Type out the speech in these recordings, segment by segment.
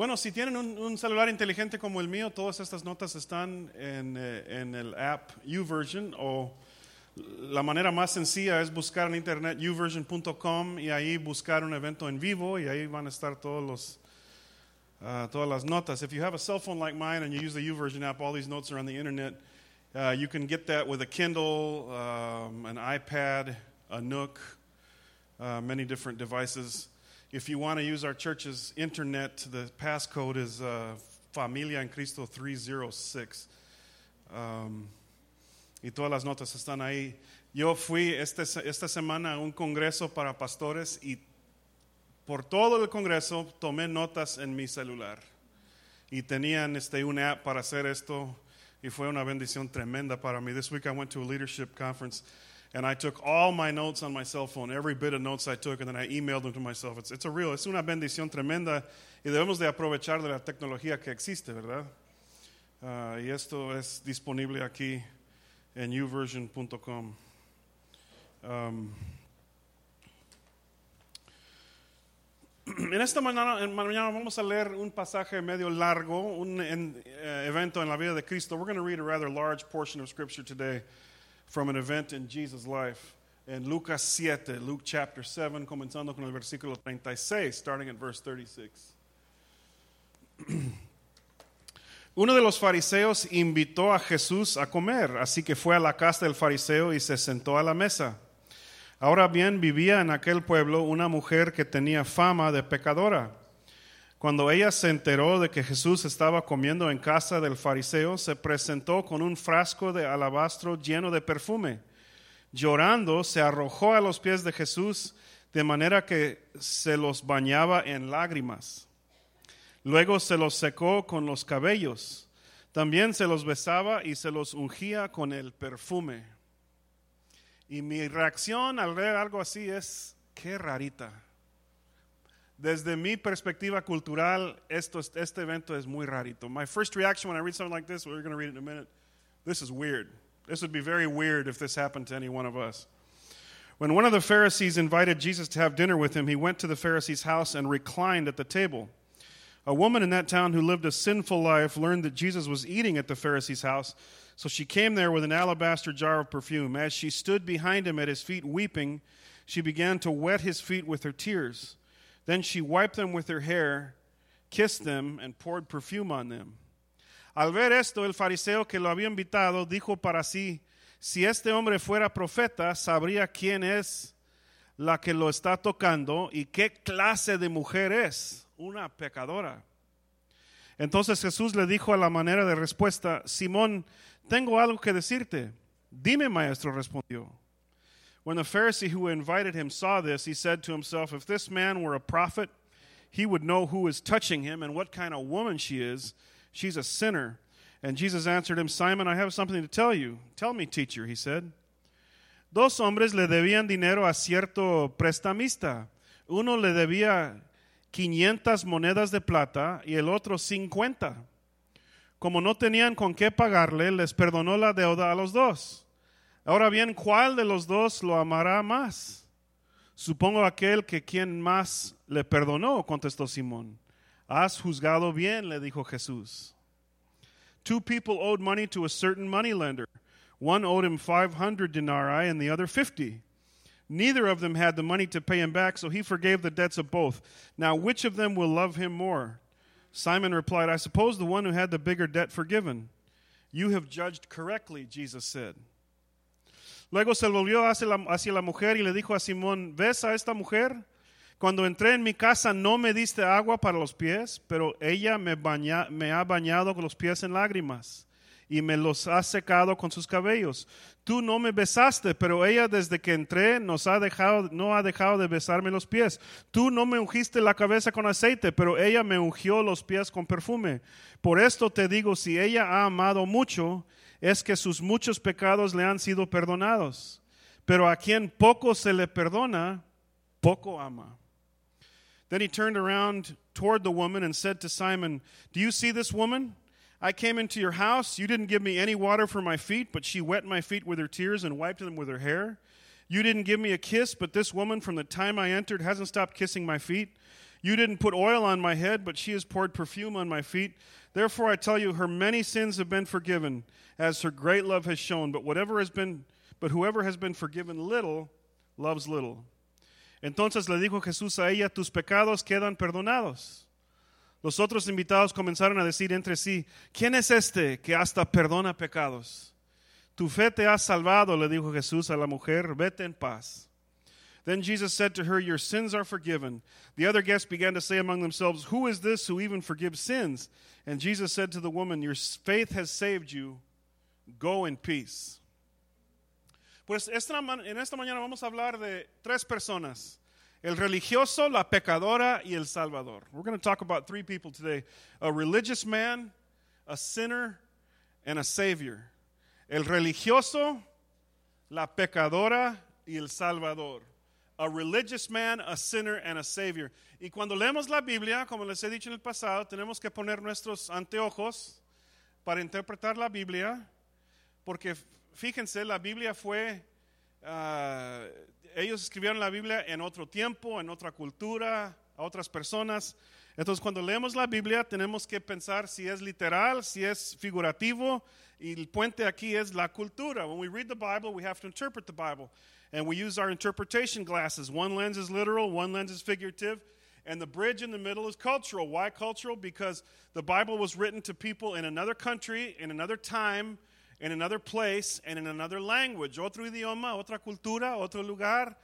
Bueno, si tienen un, un celular inteligente como el mío, todas estas notas están en, eh, en el app YouVersion o la manera más sencilla es buscar en internet uversion.com y ahí buscar un evento en vivo y ahí van a estar todos los, uh, todas las notas. If you have a cell phone like mine and you use the YouVersion app, all these notes are on the internet. Uh, you can get that with a Kindle, um, an iPad, a Nook, uh, many different devices. If you want to use our church's internet, the passcode is uh, Familia en Cristo 306. Um, y todas las notas están ahí. Yo fui este, esta semana a un congreso para pastores y por todo el congreso tomé notas en mi celular. Y tenían este, una app para hacer esto y fue una bendición tremenda para mí. This week I went to a leadership conference and I took all my notes on my cell phone, every bit of notes I took, and then I emailed them to myself. It's, it's a real, es una bendición tremenda y debemos de aprovechar de la tecnología que existe, ¿verdad? Uh, y esto es disponible aquí en YouVersion.com. Um, en esta mañana, en mañana, vamos a leer un pasaje medio largo, un en, uh, evento en la vida de Cristo. We're going to read a rather large portion of Scripture today from an event in Jesus' life. En Lucas 7, Luke chapter 7, comenzando con el versículo 36, starting at verse 36. Uno de los fariseos invitó a Jesús a comer, así que fue a la casa del fariseo y se sentó a la mesa. Ahora bien, vivía en aquel pueblo una mujer que tenía fama de pecadora. Cuando ella se enteró de que Jesús estaba comiendo en casa del fariseo, se presentó con un frasco de alabastro lleno de perfume. Llorando, se arrojó a los pies de Jesús de manera que se los bañaba en lágrimas. Luego se los secó con los cabellos. También se los besaba y se los ungía con el perfume. Y mi reacción al ver algo así es, qué rarita. Desde mi perspectiva cultural, esto, este evento es muy rarito. My first reaction when I read something like this, we're going to read it in a minute, this is weird. This would be very weird if this happened to any one of us. When one of the Pharisees invited Jesus to have dinner with him, he went to the Pharisee's house and reclined at the table. A woman in that town who lived a sinful life learned that Jesus was eating at the Pharisee's house, so she came there with an alabaster jar of perfume. As she stood behind him at his feet weeping, she began to wet his feet with her tears. Then she wiped them with her hair, kissed them, and poured perfume on them. Al ver esto, el fariseo que lo había invitado dijo para sí, si este hombre fuera profeta, sabría quién es la que lo está tocando y qué clase de mujer es, una pecadora. Entonces Jesús le dijo a la manera de respuesta, Simón, tengo algo que decirte. Dime, maestro, respondió. When the Pharisee who invited him saw this, he said to himself, If this man were a prophet, he would know who is touching him and what kind of woman she is. She's a sinner. And Jesus answered him, Simon, I have something to tell you. Tell me, teacher, he said. Dos hombres le debían dinero a cierto prestamista. Uno le debía 500 monedas de plata y el otro 50. Como no tenían con qué pagarle, les perdonó la deuda a los dos. Ahora bien, ¿cuál de los dos lo amará más? Supongo aquel que quien más le perdonó, contestó Simón. Has juzgado bien, le dijo Jesús. Two people owed money to a certain moneylender. One owed him 500 denarii and the other 50. Neither of them had the money to pay him back, so he forgave the debts of both. Now, which of them will love him more? Simon replied, I suppose the one who had the bigger debt forgiven. You have judged correctly, Jesus said. Luego se volvió hacia la, mujer y le dijo a Simón, ¿ves a esta mujer? Cuando entré en mi casa no me diste agua para los pies, pero ella me, me ha bañado con los pies en lágrimas y me los ha secado con sus cabellos. Tú no me besaste, pero ella desde que entré nos ha dejado, no ha dejado de besarme los pies. Tú no me ungiste la cabeza con aceite, pero ella me ungió los pies con perfume. Por esto te digo, si ella ha amado mucho, es que sus muchos pecados le han sido perdonados. Pero a quien poco se le perdona, poco ama. Then he turned around toward the woman and said to Simon, Do you see this woman? I came into your house. You didn't give me any water for my feet, but she wet my feet with her tears and wiped them with her hair. You didn't give me a kiss, but this woman from the time I entered hasn't stopped kissing my feet. You didn't put oil on my head, but she has poured perfume on my feet. Therefore I tell you, her many sins have been forgiven, as her great love has shown. But whatever has been, but whoever has been forgiven little, loves little. Entonces le dijo Jesús a ella, tus pecados quedan perdonados. Los otros invitados comenzaron a decir entre sí, ¿quién es este que hasta perdona pecados? Tu fe te ha salvado, le dijo Jesús a la mujer, vete en paz. Then Jesus said to her, Your sins are forgiven. The other guests began to say among themselves, Who is this who even forgives sins? And Jesus said to the woman, Your faith has saved you. Go in peace. Pues esta, en esta mañana vamos a hablar de tres personas. El religioso, la pecadora y el salvador. We're going to talk about three people today. A religious man, a sinner, and a savior. El religioso, la pecadora y el salvador. A religious man, a sinner, and a savior. Y cuando leemos la Biblia, como les he dicho en el pasado, tenemos que poner nuestros anteojos para interpretar la Biblia, porque fíjense, la Biblia fue uh, ellos escribieron la Biblia en otro tiempo, en otra cultura, a otras personas. Entonces, cuando leemos la Biblia, tenemos que pensar si es literal, si es figurativo, el puente aquí es la cultura. When we read the Bible, we have to interpret the Bible. And we use our interpretation glasses. One lens is literal, one lens is figurative, and the bridge in the middle is cultural. Why cultural? Because the Bible was written to people in another country, in another time, in another place and in another language, otro idioma, otra cultura, otro lugar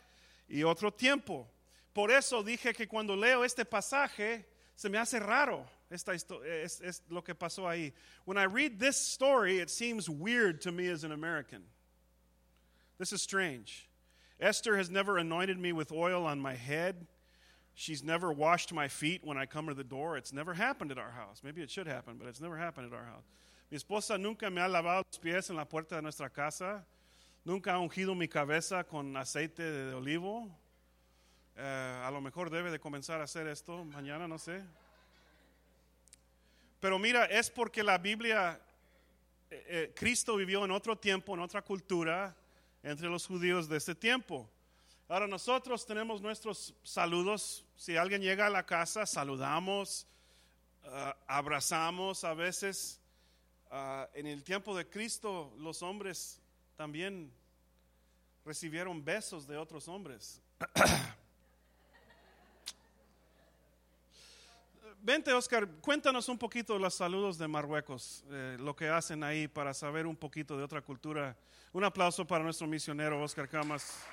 y otro tiempo. Por eso dije que cuando leo este pasaje se me hace raro esta es, es lo que pasó ahí. When I read this story, it seems weird to me as an American. This is strange. Esther has never anointed me with oil on my head. She's never washed my feet when I come to the door. It's never happened at our house. Maybe it should happen, but it's never happened at our house. Mi esposa nunca me ha lavado los pies en la puerta de nuestra casa. Nunca ha ungido mi cabeza con aceite de olivo. Eh, a lo mejor debe de comenzar a hacer esto mañana, no sé. Pero mira, es porque la Biblia, eh, eh, Cristo vivió en otro tiempo, en otra cultura, entre los judíos de este tiempo. Ahora nosotros tenemos nuestros saludos. Si alguien llega a la casa, saludamos, abrazamos a veces. Uh, en el tiempo de Cristo los hombres también recibieron besos de otros hombres. Vente, Oscar, cuéntanos un poquito los saludos de Marruecos, eh, lo que hacen ahí para saber un poquito de otra cultura. Un aplauso para nuestro misionero, Oscar Camas.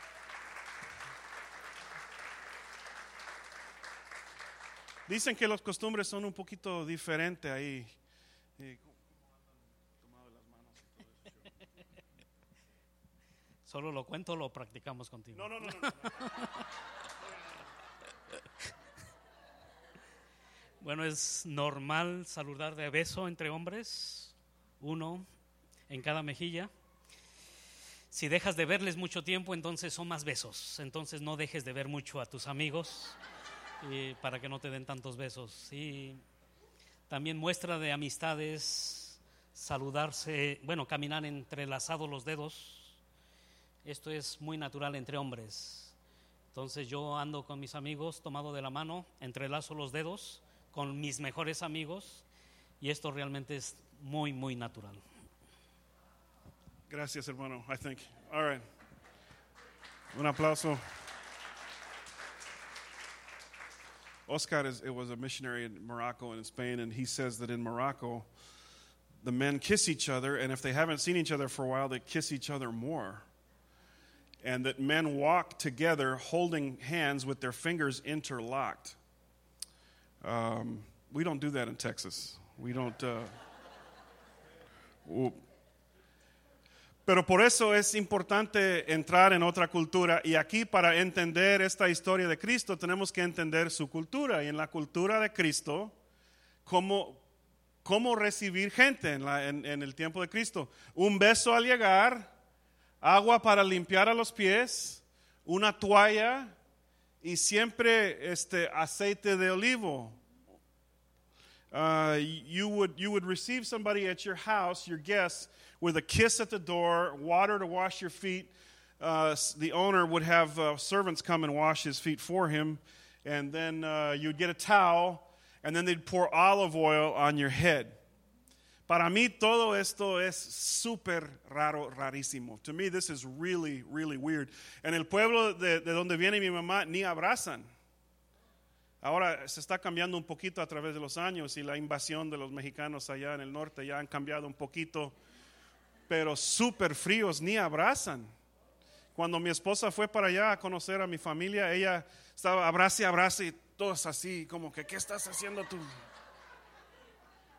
Dicen que las costumbres son un poquito diferentes ahí. Solo lo cuento, lo practicamos contigo. No, no, no. bueno, es normal saludar de beso entre hombres, uno en cada mejilla. Si dejas de verles mucho tiempo, entonces son más besos. Entonces no dejes de ver mucho a tus amigos para que no te den tantos besos. Y también muestra de amistades, saludarse, bueno, caminar entrelazados los dedos esto es muy natural entre hombres. Entonces yo ando con mis amigos tomado de la mano, entrelazo los dedos con mis mejores amigos y esto realmente es muy, muy natural. Gracias, hermano. I think. All right. Un aplauso. Oscar is, it was a missionary in Morocco and in Spain, and he says that in Morocco, the men kiss each other, and if they haven't seen each other for a while, they kiss each other more. and that men walk together holding hands with their fingers interlocked. Um, we don't do that in Texas. We don't. Uh, Pero por eso es importante entrar en otra cultura y aquí para entender esta historia de Cristo tenemos que entender su cultura y en la cultura de Cristo, cómo, cómo recibir gente en, la, en, en el tiempo de Cristo. Un beso al llegar, agua para limpiar a los pies, una toalla y siempre este aceite de olivo. Uh, you would you would receive somebody at your house, your guests, with a kiss at the door, water to wash your feet. Uh, the owner would have uh, servants come and wash his feet for him, and then uh, you'd get a towel, and then they'd pour olive oil on your head. Para mí todo esto es súper raro, rarísimo. To me this is really, really weird. En el pueblo de, de donde viene mi mamá ni abrazan. Ahora se está cambiando un poquito a través de los años y la invasión de los mexicanos allá en el norte ya han cambiado un poquito, pero súper fríos, ni abrazan. Cuando mi esposa fue para allá a conocer a mi familia, ella estaba abrace, abrace y todos así, como que, ¿qué estás haciendo tú?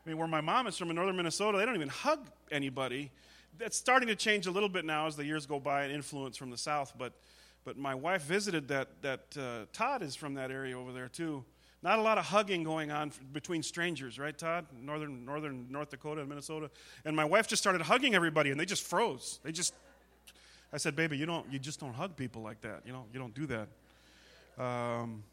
I mean, where my mom is from in northern Minnesota, they don't even hug anybody. That's starting to change a little bit now as the years go by and influence from the south, but but my wife visited that, that uh, Todd is from that area over there too. Not a lot of hugging going on between strangers, right, Todd? Northern, northern North Dakota and Minnesota. And my wife just started hugging everybody, and they just froze. They just, I said, baby, you don't, you just don't hug people like that. You know, you don't do that. Um,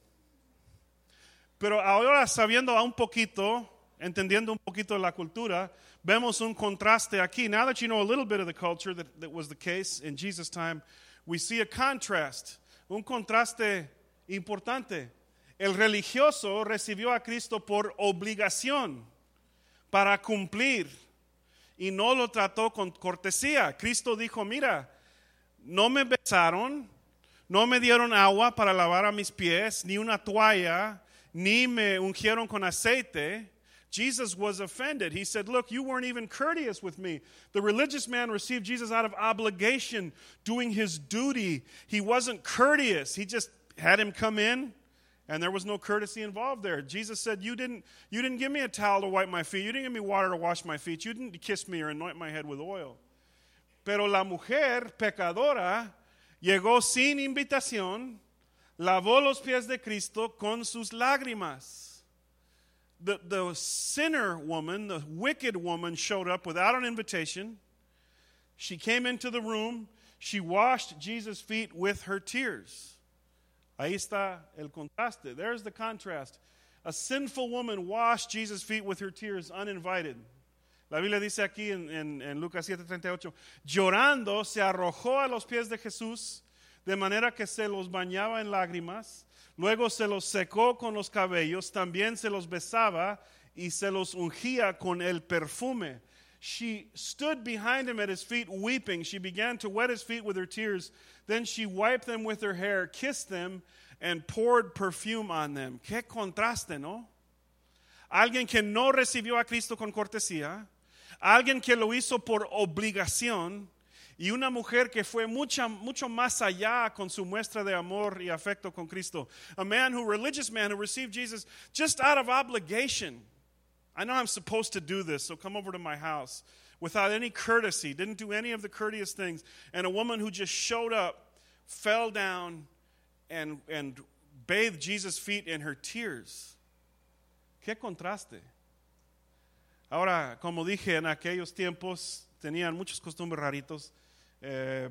pero ahora sabiendo un poquito, entendiendo un poquito la cultura, vemos un contraste aquí. Now that you know a little bit of the culture that, that was the case in Jesus' time, we see a contrast, un contraste importante. El religioso recibió a Cristo por obligación, para cumplir, y no lo trató con cortesía. Cristo dijo, mira, no me besaron, no me dieron agua para lavar a mis pies, ni una toalla, ni me ungieron con aceite. Jesus was offended. He said, Look, you weren't even courteous with me. The religious man received Jesus out of obligation, doing his duty. He wasn't courteous. He just had him come in, and there was no courtesy involved there. Jesus said, You didn't, you didn't give me a towel to wipe my feet. You didn't give me water to wash my feet. You didn't kiss me or anoint my head with oil. Pero la mujer pecadora llegó sin invitación, lavó los pies de Cristo con sus lágrimas the, the sinner woman, the wicked woman, showed up without an invitation. She came into the room. She washed Jesus' feet with her tears. Ahí está el contraste. There's the contrast. A sinful woman washed Jesus' feet with her tears uninvited. La Biblia dice aquí en, en, en Lucas 7:38, llorando se arrojó a los pies de Jesús, de manera que se los bañaba en lágrimas Luego se los secó con los cabellos, también se los besaba y se los ungía con el perfume. She stood behind him at his feet weeping. She began to wet his feet with her tears. Then she wiped them with her hair, kissed them, and poured perfume on them. Qué contraste, ¿no? Alguien que no recibió a Cristo con cortesía, alguien que lo hizo por obligación, y una mujer que fue mucha, mucho más allá con su muestra de amor y afecto con Cristo. A man who, religious man who received Jesus just out of obligation. I know I'm supposed to do this, so come over to my house. Without any courtesy, didn't do any of the courteous things. And a woman who just showed up, fell down, and, and bathed Jesus' feet in her tears. Qué contraste. Ahora, como dije, en aquellos tiempos tenían muchos costumbres raritos. Eh,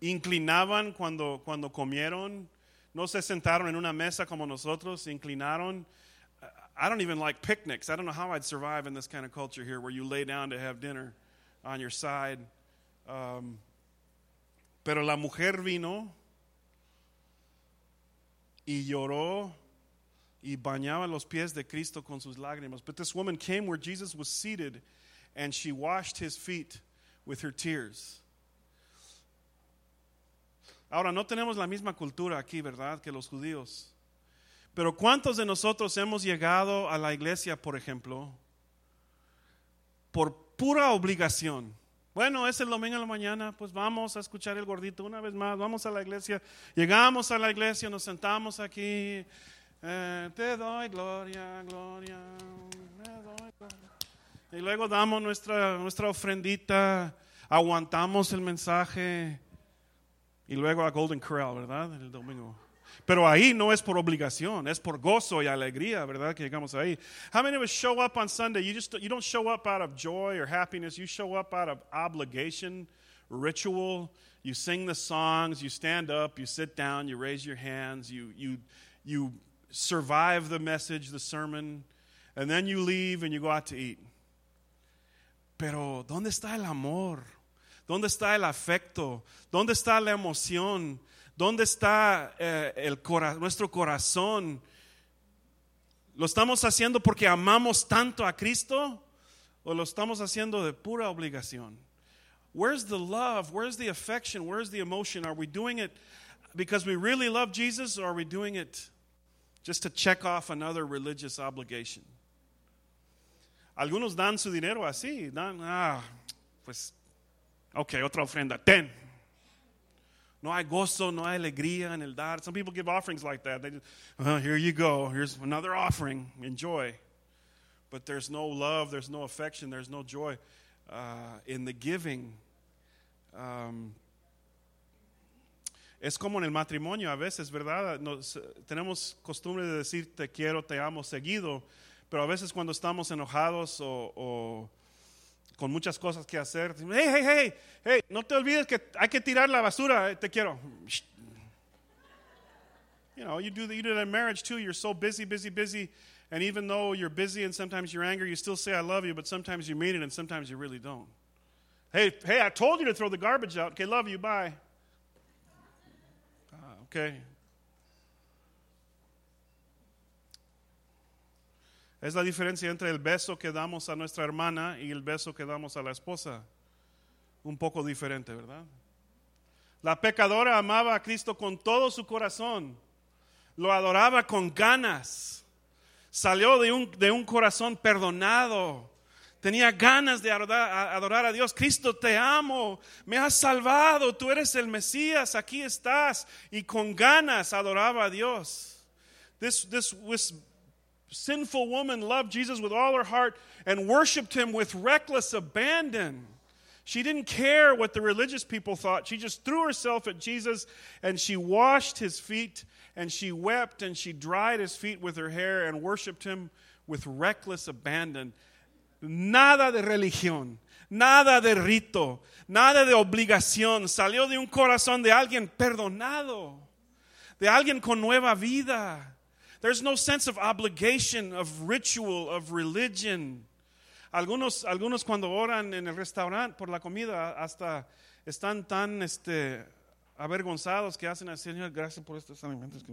inclinaban cuando, cuando comieron, no se sentaron en una mesa como nosotros, inclinaron. I don't even like picnics. I don't know how I'd survive in this kind of culture here where you lay down to have dinner on your side. Um, pero la mujer vino y lloró y bañaba los pies de Cristo con sus lágrimas. But this woman came where Jesus was seated and she washed his feet with her tears. Ahora, no tenemos la misma cultura aquí, ¿verdad?, que los judíos. Pero ¿cuántos de nosotros hemos llegado a la iglesia, por ejemplo, por pura obligación? Bueno, es el domingo en la mañana, pues vamos a escuchar el gordito una vez más, vamos a la iglesia. Llegamos a la iglesia, nos sentamos aquí, eh, te doy gloria, gloria, gloria. Y luego damos nuestra, nuestra ofrendita, aguantamos el mensaje y luego a Golden Corral, ¿verdad? El domingo. Pero ahí no es por obligación, es por gozo y alegría, ¿verdad? Que llegamos ahí. How many of us show up on Sunday? You just you don't show up out of joy or happiness. You show up out of obligation, ritual. You sing the songs. You stand up. You sit down. You raise your hands. You you you survive the message, the sermon, and then you leave and you go out to eat. Pero ¿dónde está el amor? ¿Dónde está el afecto? ¿Dónde está la emoción ¿Dónde está eh, el cora nuestro corazón? ¿Lo estamos haciendo porque amamos tanto a Cristo o lo estamos haciendo de pura obligación? Where's the love? Where's the affection? Where's the emotion? Are we doing it because we really love Jesus or are we doing it just to check off another religious obligation? Algunos dan su dinero así, dan, ah, pues, ok, otra ofrenda, ten. No hay gozo, no hay alegría en el dar. Some people give offerings like that. They just, oh, here you go, here's another offering, enjoy. But there's no love, there's no affection, there's no joy uh, in the giving. Um, es como en el matrimonio a veces, ¿verdad? Nos, tenemos costumbre de decir te quiero, te amo seguido, pero a veces cuando estamos enojados o, o con muchas cosas que hacer, hey, hey, hey, hey, no te olvides que hay que tirar la basura, te quiero. You know, you do, the, you do that in marriage too. You're so busy, busy, busy. And even though you're busy and sometimes you're angry, you still say, I love you, but sometimes you mean it and sometimes you really don't. Hey, hey, I told you to throw the garbage out. Okay, love you, bye. Ah, okay. Es la diferencia entre el beso que damos a nuestra hermana y el beso que damos a la esposa. Un poco diferente, ¿verdad? La pecadora amaba a Cristo con todo su corazón. Lo adoraba con ganas. Salió de un, de un corazón perdonado. Tenía ganas de adorar, a Dios. Cristo, te amo. Me has salvado. Tú eres el Mesías. Aquí estás. Y con ganas adoraba a Dios. This, this, this sinful woman loved Jesus with all her heart and worshiped him with reckless abandon. She didn't care what the religious people thought. She just threw herself at Jesus and she washed his feet and she wept and she dried his feet with her hair and worshiped him with reckless abandon. Nada de religión, nada de rito, nada de obligación. Salió de un corazón de alguien perdonado, de alguien con nueva vida. There's no sense of obligation, of ritual, of religion. Algunos, algunos cuando oran en el restaurante por la comida hasta están tan este, avergonzados que hacen así, Señor, gracias por estos alimentos.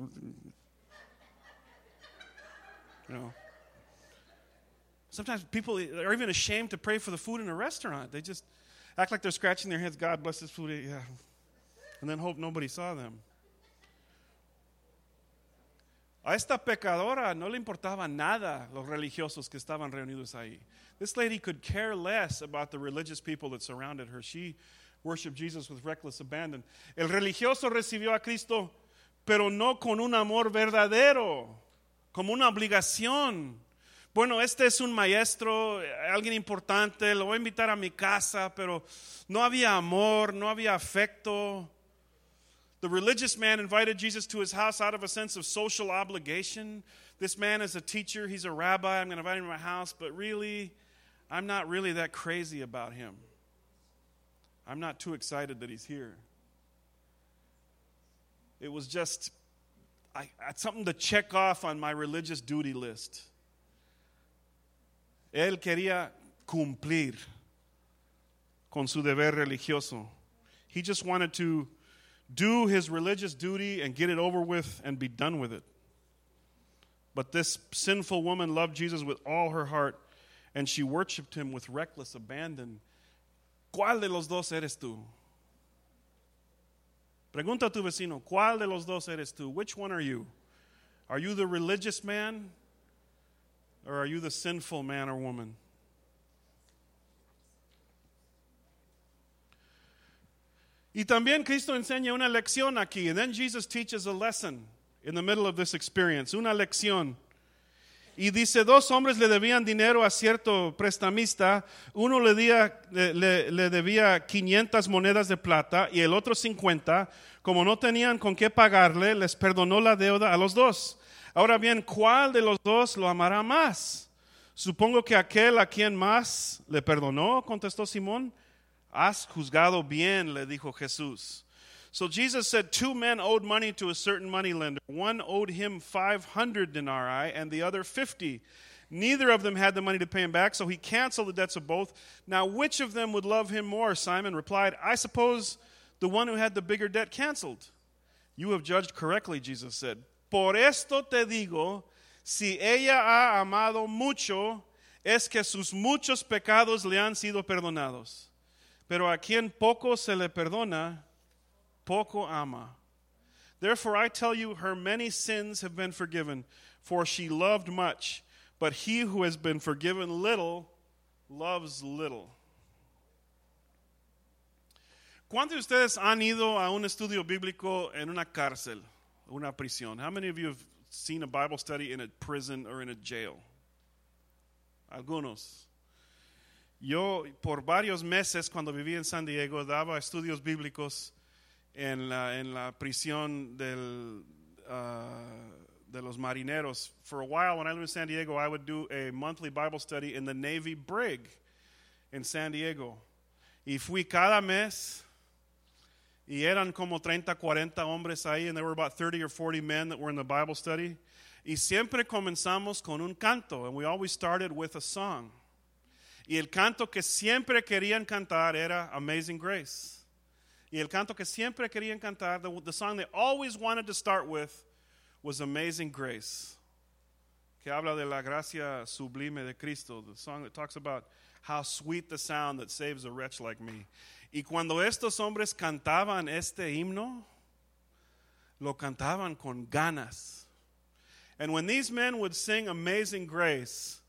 You know. Sometimes people are even ashamed to pray for the food in a restaurant. They just act like they're scratching their heads, God bless this food, yeah. And then hope nobody saw them. A esta pecadora no le importaba nada los religiosos que estaban reunidos ahí. This lady could care less about the religious people that surrounded her. She worshiped Jesus with reckless abandon. El religioso recibió a Cristo, pero no con un amor verdadero, como una obligación. Bueno, este es un maestro, alguien importante, lo voy a invitar a mi casa, pero no había amor, no había afecto. The religious man invited Jesus to his house out of a sense of social obligation. This man is a teacher, he's a rabbi, I'm going to invite him to my house, but really, I'm not really that crazy about him. I'm not too excited that he's here. It was just I, something to check off on my religious duty list. Él quería cumplir con su deber religioso. He just wanted to do his religious duty and get it over with and be done with it. But this sinful woman loved Jesus with all her heart and she worshiped him with reckless abandon. ¿Cuál de los dos eres tú? Pregunta a tu vecino, ¿cuál de los dos eres tú? Which one are you? Are you the religious man or are you the sinful man or woman? Y también Cristo enseña una lección aquí. And then Jesus teaches a lesson in the middle of this experience. Una lección. Y dice, dos hombres le debían dinero a cierto prestamista. Uno le, día, le, debía 500 monedas de plata y el otro 50. Como no tenían con qué pagarle, les perdonó la deuda a los dos. Ahora bien, ¿cuál de los dos lo amará más? Supongo que aquel a quien más le perdonó, contestó Simón. Has juzgado bien, le dijo Jesús. So Jesus said two men owed money to a certain moneylender. One owed him 500 denarii and the other 50. Neither of them had the money to pay him back, so he canceled the debts of both. Now, which of them would love him more? Simon replied, I suppose the one who had the bigger debt canceled. You have judged correctly, Jesus said. Por esto te digo, si ella ha amado mucho, es que sus muchos pecados le han sido perdonados. Pero a quien poco se le perdona, poco ama. Therefore I tell you, her many sins have been forgiven, for she loved much. But he who has been forgiven little loves little. ¿Cuántos de ustedes han ido a un estudio bíblico en una cárcel, una prisión? How many of you have seen a Bible study in a prison or in a jail? Algunos. Yo por varios meses cuando vivía en San Diego daba estudios bíblicos en la, en la prisión del, uh, de los marineros. For a while when I lived in San Diego, I would do a monthly Bible study in the Navy brig in San Diego. Y fui cada mes y eran como 30, 40 hombres ahí, and there were about 30 or 40 men that were in the Bible study. Y siempre comenzamos con un canto, and we always started with a song. Y el canto que siempre querían cantar era Amazing Grace. Y el canto que siempre querían cantar, the, the song they always wanted to start with, was Amazing Grace. Que habla de la gracia sublime de Cristo, the song that talks about how sweet the sound that saves a wretch like me. Y cuando estos hombres cantaban este himno, lo cantaban con ganas. And when these men would sing Amazing Grace,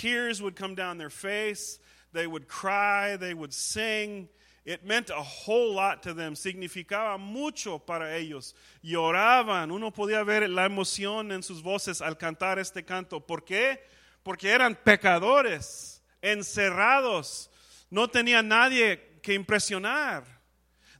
tears would come down their face, they would cry, they would sing. It meant a whole lot to them, significaba mucho para ellos. Lloraban, uno podía ver la emoción en sus voces al cantar este canto. ¿Por qué? Porque eran pecadores, encerrados, no tenían nadie que impresionar.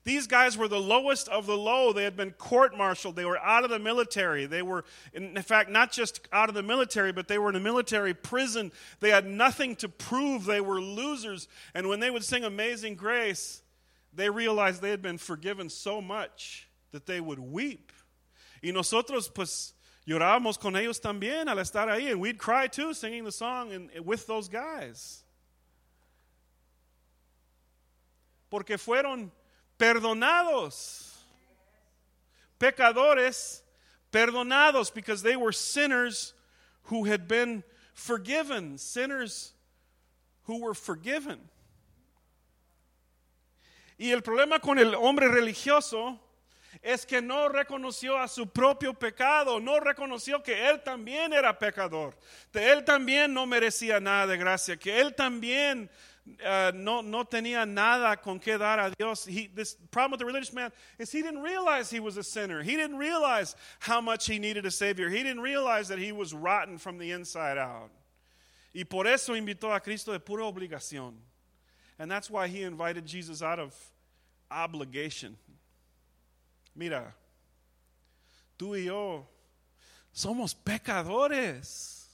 These guys were the lowest of the low. They had been court martialed. They were out of the military. They were, in fact, not just out of the military, but they were in a military prison. They had nothing to prove. They were losers. And when they would sing Amazing Grace, they realized they had been forgiven so much that they would weep. Y nosotros, pues, llorábamos con ellos también al estar ahí. And we'd cry too, singing the song and, with those guys. porque fueron perdonados. Pecadores perdonados because they were sinners who had been forgiven. Sinners who were forgiven. Y el problema con el hombre religioso es que no reconoció a su propio pecado, no reconoció que él también era pecador, que él también no merecía nada de gracia, que él también uh, no, no tenía nada con qué dar a Dios. He, this problem with the religious man is he didn't realize he was a sinner. He didn't realize how much he needed a Savior. He didn't realize that he was rotten from the inside out. Y por eso invitó a Cristo de pura obligación. And that's why he invited Jesus out of obligation. Mira, tú y yo somos pecadores.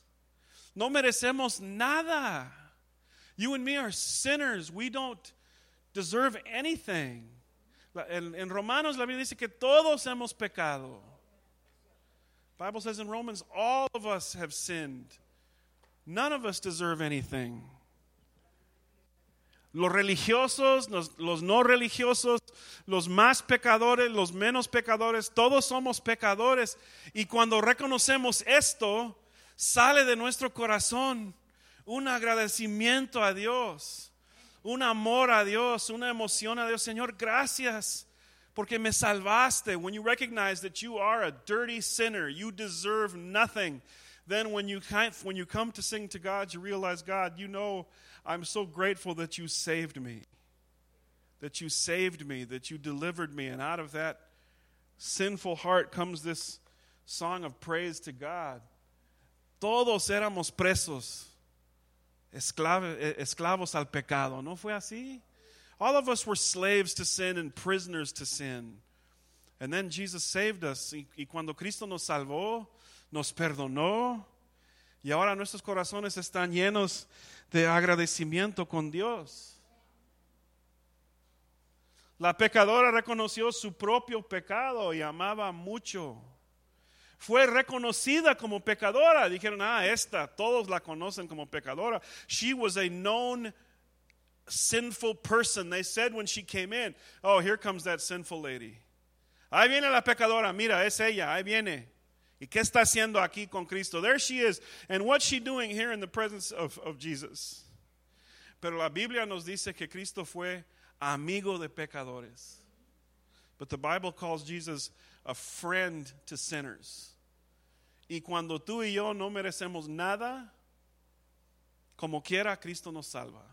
No merecemos nada. You and me are sinners. We don't deserve anything. En, en Romanos la Biblia dice que todos hemos pecado. Bible says in Romans, all of us have sinned. None of us deserve anything. Los religiosos, los, los, no religiosos, los más pecadores, los menos pecadores, todos somos pecadores. Y cuando reconocemos esto, sale de nuestro corazón un agradecimiento a Dios, un amor a Dios, una emoción a Dios. Señor, gracias porque me salvaste. When you recognize that you are a dirty sinner, you deserve nothing. Then when you, when you come to sing to God, you realize, God, you know, I'm so grateful that you saved me. That you saved me, that you delivered me. And out of that sinful heart comes this song of praise to God. Todos éramos presos esclavos al pecado. ¿No fue así? All of us were slaves to sin and prisoners to sin. And then Jesus saved us. Y, y cuando Cristo nos salvó, nos perdonó. Y ahora nuestros corazones están llenos de agradecimiento con Dios. La pecadora reconoció su propio pecado y amaba mucho fue reconocida como pecadora. Dijeron, ah, esta, todos la conocen como pecadora. She was a known sinful person. They said when she came in, oh, here comes that sinful lady. Ahí viene la pecadora, mira, es ella, ahí viene. ¿Y qué está haciendo aquí con Cristo? There she is. And what's she doing here in the presence of, of Jesus? Pero la Biblia nos dice que Cristo fue amigo de pecadores. But the Bible calls Jesus a friend to sinners. Y cuando tú y yo no merecemos nada, como quiera, Cristo nos salva.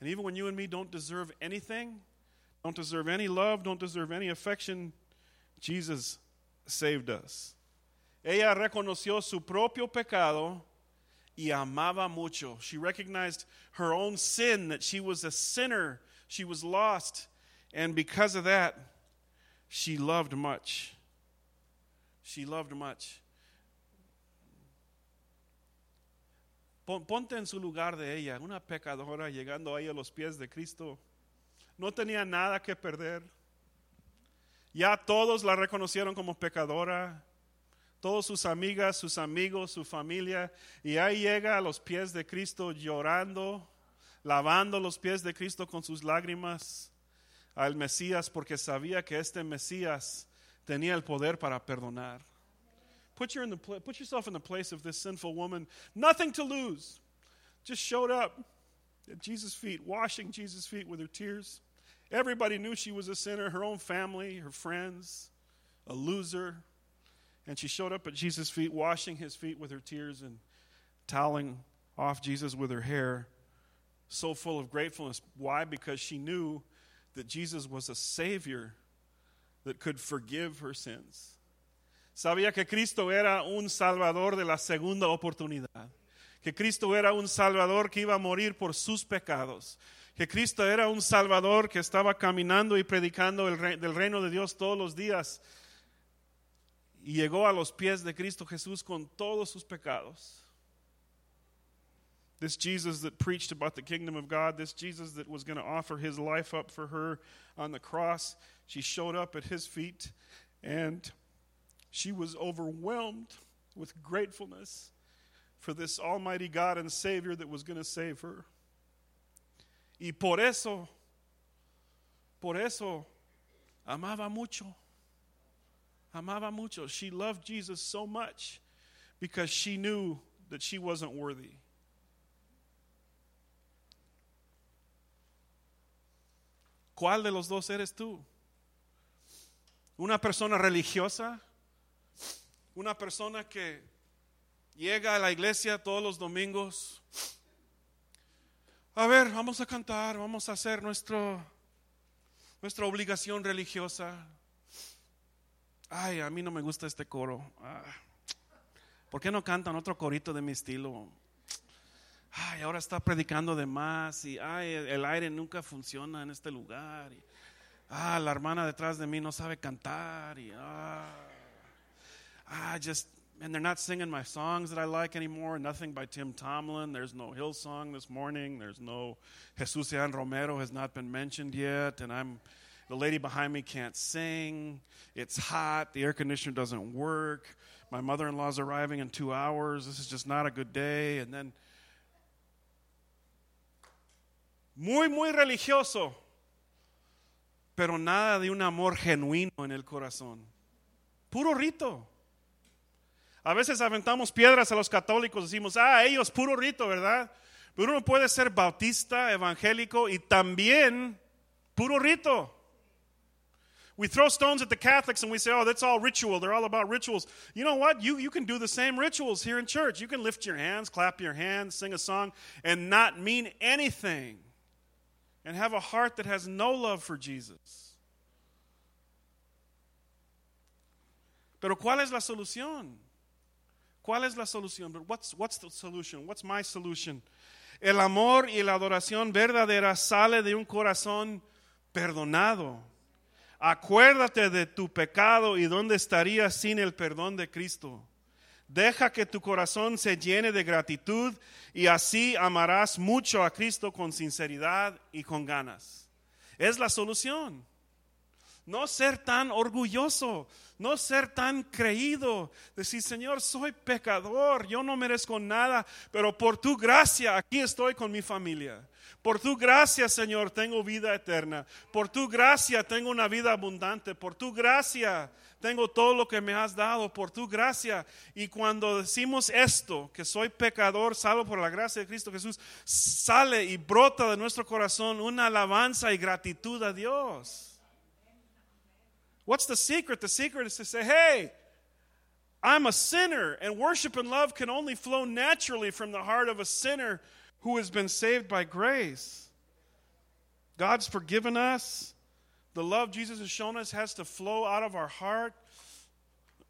And even when you and me don't deserve anything, don't deserve any love, don't deserve any affection, Jesus saved us. Ella reconoció su propio pecado y amaba mucho. She recognized her own sin, that she was a sinner, she was lost, and because of that, she loved much. She loved much. Ponte en su lugar de ella, una pecadora llegando ahí a los pies de Cristo. No tenía nada que perder. Ya todos la reconocieron como pecadora. Todos sus amigas, sus amigos, su familia. Y ahí llega a los pies de Cristo llorando, lavando los pies de Cristo con sus lágrimas al Mesías porque sabía que este Mesías tenía el poder para perdonar. Put, in the, put yourself in the place of this sinful woman. Nothing to lose. Just showed up at Jesus' feet, washing Jesus' feet with her tears. Everybody knew she was a sinner, her own family, her friends, a loser. And she showed up at Jesus' feet, washing his feet with her tears and toweling off Jesus with her hair, so full of gratefulness. Why? Because she knew that Jesus was a Savior that could forgive her sins. Sabía que Cristo era un Salvador de la segunda oportunidad. Que Cristo era un Salvador que iba a morir por sus pecados. Que Cristo era un Salvador que estaba caminando y predicando el del reino de Dios todos los días. Y llegó a los pies de Cristo Jesús con todos sus pecados. This Jesus that preached about the kingdom of God, this Jesus that was going to offer his life up for her on the cross, she showed up at his feet and she was overwhelmed with gratefulness for this Almighty God and Savior that was going to save her. Y por eso, por eso, amaba mucho. Amaba mucho. She loved Jesus so much because she knew that she wasn't worthy. ¿Cuál de los dos eres tú? ¿Una persona religiosa una persona que llega a la iglesia todos los domingos. A ver, vamos a cantar, vamos a hacer nuestro, nuestra obligación religiosa. Ay, a mí no me gusta este coro. Ah, ¿Por qué no cantan otro corito de mi estilo? Ay, ahora está predicando de más y ay, el aire nunca funciona en este lugar. Y, ah, la hermana detrás de mí no sabe cantar y ah ah, just, and they're not singing my songs that I like anymore. Nothing by Tim Tomlin. There's no Hillsong this morning. There's no Jesús Adrián Romero has not been mentioned yet. And I'm, the lady behind me can't sing. It's hot. The air conditioner doesn't work. My mother in law's arriving in two hours. This is just not a good day. And then, muy, muy religioso, pero nada de un amor genuino en el corazón. Puro rito. A veces aventamos piedras a los católicos, decimos, ah, ellos puro rito, ¿verdad? Pero uno puede ser bautista, evangélico y también puro rito. We throw stones at the Catholics and we say, oh, that's all ritual. They're all about rituals. You know what? You, you can do the same rituals here in church. You can lift your hands, clap your hands, sing a song, and not mean anything. And have a heart that has no love for Jesus. Pero ¿cuál es la solución? ¿Cuál es la solución? What's, what's the solution? What's my solution? El amor y la adoración verdadera sale de un corazón perdonado. Acuérdate de tu pecado y dónde estarías sin el perdón de Cristo. Deja que tu corazón se llene de gratitud y así amarás mucho a Cristo con sinceridad y con ganas. Es la solución. No ser tan orgulloso, no ser tan creído. Decir, Señor, soy pecador, yo no merezco nada, pero por tu gracia aquí estoy con mi familia. Por tu gracia, Señor, tengo vida eterna. Por tu gracia tengo una vida abundante. Por tu gracia tengo todo lo que me has dado. Por tu gracia. Y cuando decimos esto, que soy pecador, salvo por la gracia de Cristo Jesús, sale y brota de nuestro corazón una alabanza y gratitud a Dios. What's the secret? The secret is to say, hey, I'm a sinner, and worship and love can only flow naturally from the heart of a sinner who has been saved by grace. God's forgiven us. The love Jesus has shown us has to flow out of our heart.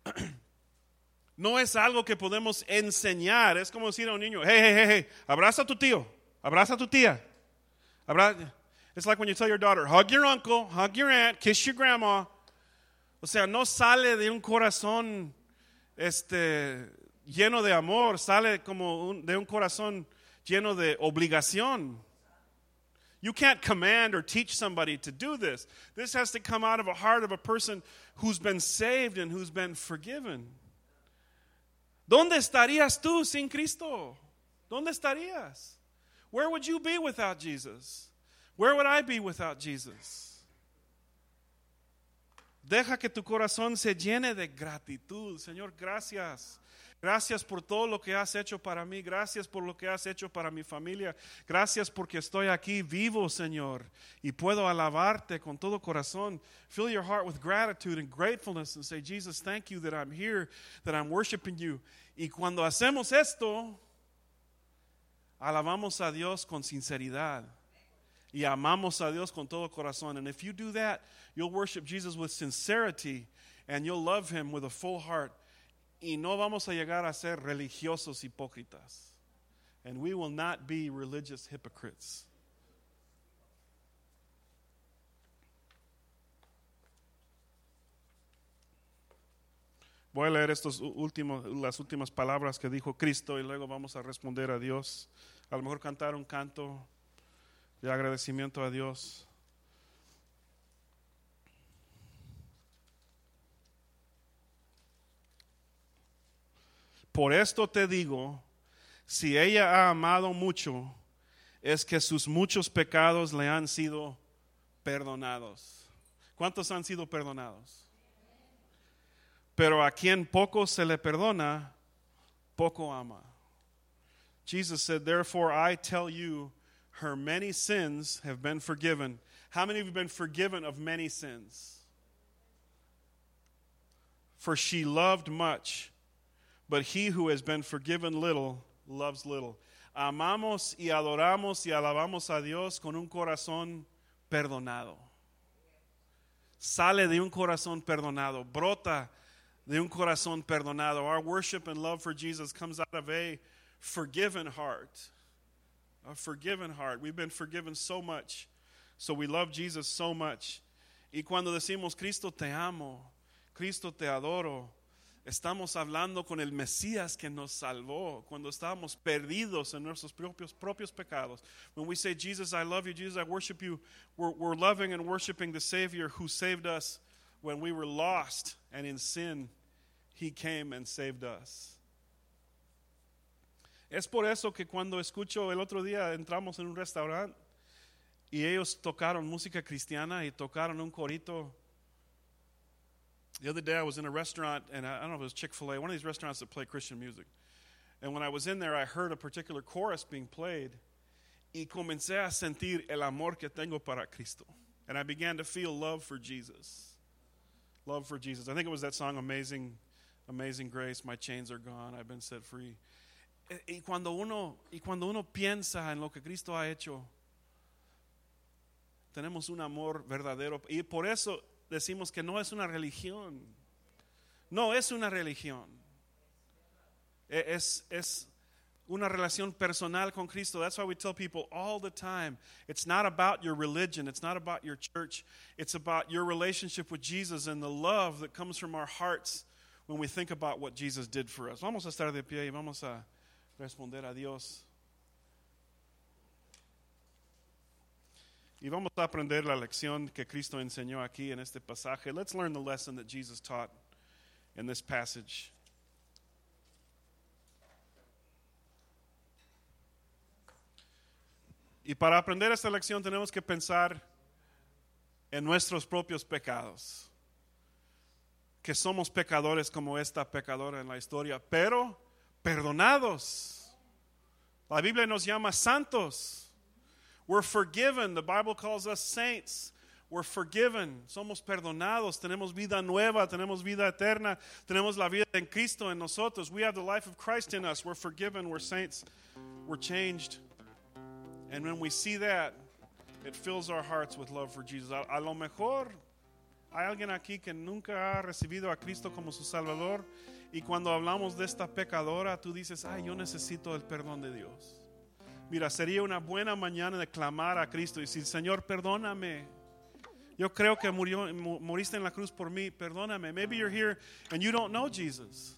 no es algo que podemos enseñar. Es como decir a un niño, hey, hey, hey, hey, abraza a tu tío, abraza a tu tía. Abra it's like when you tell your daughter, hug your uncle, hug your aunt, kiss your grandma. O sea, no sale de un corazón este, lleno de amor, sale como un, de un corazón lleno de obligación. You can't command or teach somebody to do this. This has to come out of a heart of a person who's been saved and who's been forgiven. ¿Dónde estarías tú sin Cristo? ¿Dónde estarías? Where would you be without Jesus? Where would I be without Jesus? Deja que tu corazón se llene de gratitud. Señor, gracias Gracias por todo lo que has hecho para mí. Gracias por lo que has hecho para mi familia. Gracias porque estoy aquí vivo, Señor, y puedo alabarte con todo corazón. Fill your heart with gratitude and gratefulness and say, Jesus, thank you that I'm here, that I'm worshiping you. Y cuando hacemos esto, alabamos a Dios con sinceridad. Y amamos a Dios con todo corazón. And if you do that, you'll worship Jesus with sincerity and you'll love him with a full heart. y no vamos a llegar a ser religiosos hipócritas. And we will not be religious hypocrites. Voy a leer estos últimos, las últimas palabras que dijo Cristo y luego vamos a responder a Dios. A lo mejor cantar un canto de agradecimiento a Dios. Por esto te digo, si ella ha amado mucho, es que sus muchos pecados le han sido perdonados. ¿Cuántos han sido perdonados? Pero a quien poco se le perdona, poco ama. Jesus said, Therefore I tell you, her many sins have been forgiven. How many of you have been forgiven of many sins? For she loved much. But he who has been forgiven little loves little. Amamos y adoramos y alabamos a Dios con un corazón perdonado. Sale de un corazón perdonado, brota de un corazón perdonado. Our worship and love for Jesus comes out of a forgiven heart. A forgiven heart. We've been forgiven so much. So we love Jesus so much. Y cuando decimos, Cristo te amo, Cristo te adoro, Estamos hablando con el Mesías que nos salvó cuando estábamos perdidos en nuestros propios, propios pecados. When we say, Jesus, I love you, Jesus, I worship you, we're, we're loving and worshiping the Savior who saved us when we were lost and in sin. He came and saved us. Es por eso que cuando escucho el otro día entramos en un restaurante y ellos tocaron música cristiana y tocaron un corito The other day I was in a restaurant, and I, I don't know if it was Chick-fil-A, one of these restaurants that play Christian music. And when I was in there, I heard a particular chorus being played. Y comencé a sentir el amor que tengo para Cristo. And I began to feel love for Jesus. Love for Jesus. I think it was that song, Amazing, Amazing Grace, My Chains Are Gone, I've Been Set Free. Y cuando uno, y cuando uno piensa en lo que Cristo ha hecho, tenemos un amor verdadero. Y por eso decimos que no es una religión. No es una religión. Es, es una relación personal con Cristo. That's why we tell people all the time it's not about your religion, it's not about your church, it's about your relationship with Jesus and the love that comes from our hearts when we think about what Jesus did for us. Vamos a estar de pie y vamos a responder a Dios. Y vamos a aprender la lección que Cristo enseñó aquí en este pasaje. Let's learn the lesson that Jesus taught in this passage. Y para aprender esta lección tenemos que pensar en nuestros propios pecados. Que somos pecadores como esta pecadora en la historia, pero perdonados. La Biblia nos llama santos. We're forgiven. The Bible calls us saints. We're forgiven. Somos perdonados. Tenemos vida nueva. Tenemos vida eterna. Tenemos la vida en Cristo en nosotros. We have the life of Christ in us. We're forgiven. We're saints. We're changed. And when we see that, it fills our hearts with love for Jesus. A, lo mejor hay alguien aquí que nunca ha recibido a Cristo como su Salvador. Y cuando hablamos de esta pecadora, tú dices, ay, yo necesito el perdón de Dios. Mira, sería una buena mañana de clamar a Cristo y decir, Señor, perdóname. Yo creo que murió, mu- moriste en la cruz por mí, perdóname. Maybe you're here and you don't know Jesus.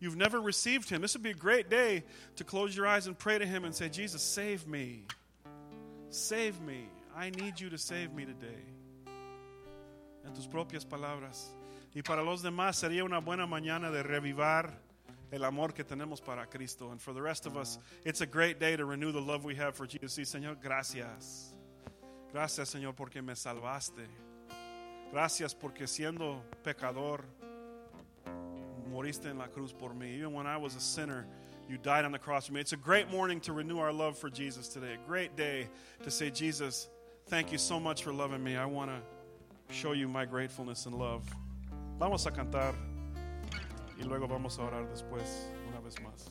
You've never received him. This would be a great day to close your eyes and pray to him and say, Jesus, save me. Save me. I need you to save me today. En tus propias palabras. Y para los demás sería una buena mañana de revivar el amor que tenemos para Cristo. And for the rest of us, it's a great day to renew the love we have for Jesus. Sí, Señor, gracias. Gracias, Señor, porque me salvaste. Gracias porque siendo pecador, moriste en la cruz por mí. Even when I was a sinner, you died on the cross for me. It's a great morning to renew our love for Jesus today. A great day to say, Jesus, thank you so much for loving me. I want to show you my gratefulness and love. Vamos a cantar y luego vamos a orar después una vez más.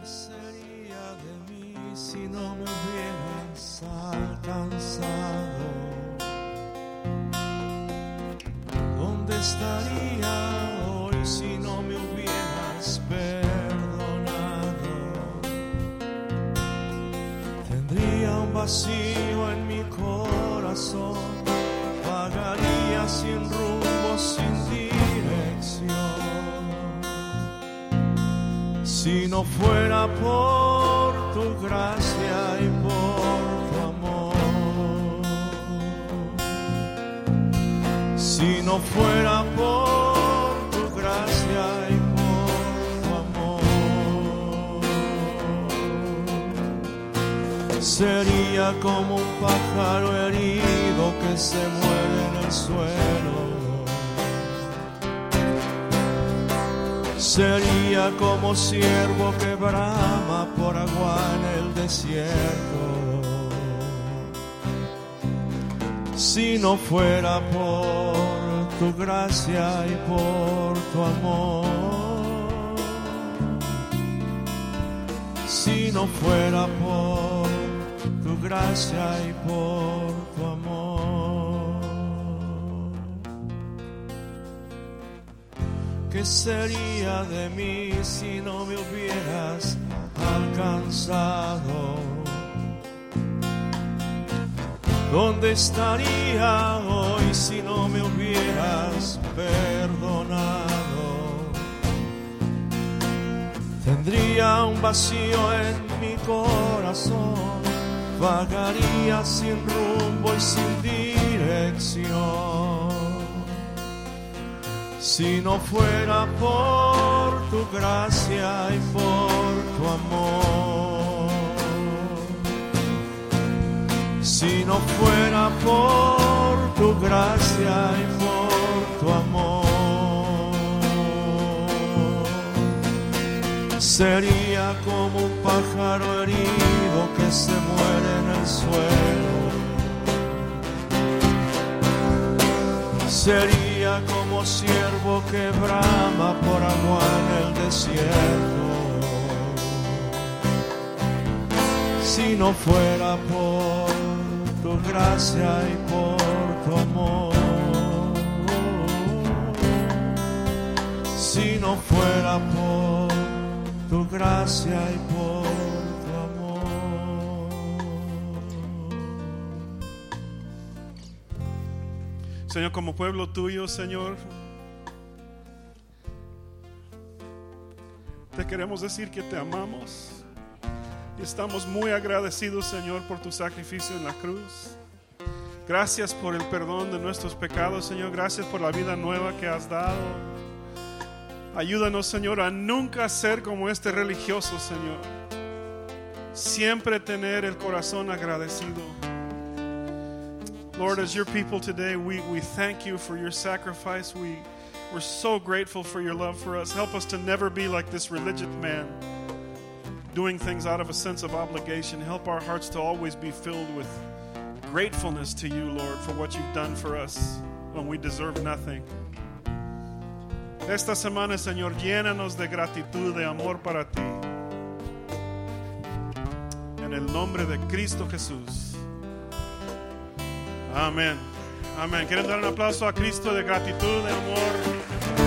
¿Qué sería de mí si no me hubieras alcanzado? ¿Dónde estaría hoy si no vacío en mi corazón, vagaría sin rumbo, sin dirección. Si no fuera por tu gracia y por tu amor, si no fuera por tu gracia y por tu amor, sería como un pájaro herido que se muere en el suelo. Sería como siervo que brama por agua en el desierto. Si no fuera por tu gracia y por tu amor. Si no fuera por gracia y por tu amor. ¿Qué sería de mí si no me hubieras alcanzado? ¿Dónde estaría hoy si no me hubieras perdonado? Tendría un vacío en mi corazón, vagaría sin rumbo y sin dirección. Si no fuera por tu gracia y por tu amor, si no fuera por tu gracia y por tu amor, sería como un pájaro herido se muere en el suelo. Sería como siervo que brama por agua en el desierto. Si no fuera por tu gracia y por tu amor. Si no fuera por tu gracia y por Señor, como pueblo tuyo, Señor, Te queremos decir que te amamos. Y estamos muy agradecidos, Señor, por tu sacrificio en la cruz. Gracias por el perdón de nuestros pecados, Señor. Gracias por la vida nueva que has dado. Ayúdanos, Señor, a nunca ser como este religioso, Señor. Siempre tener el corazón agradecido. Lord, as your people today, we, we thank you for your sacrifice. We, we're so grateful for your love for us. Help us to never be like this religious man, doing things out of a sense of obligation. Help our hearts to always be filled with gratefulness to you, Lord, for what you've done for us when we deserve nothing. Esta semana, Señor, llénanos de gratitud, de amor para ti. En el nombre de Cristo Jesús. Amén. Amén. ¿Quieren dar un aplauso a Cristo de gratitud, de amor?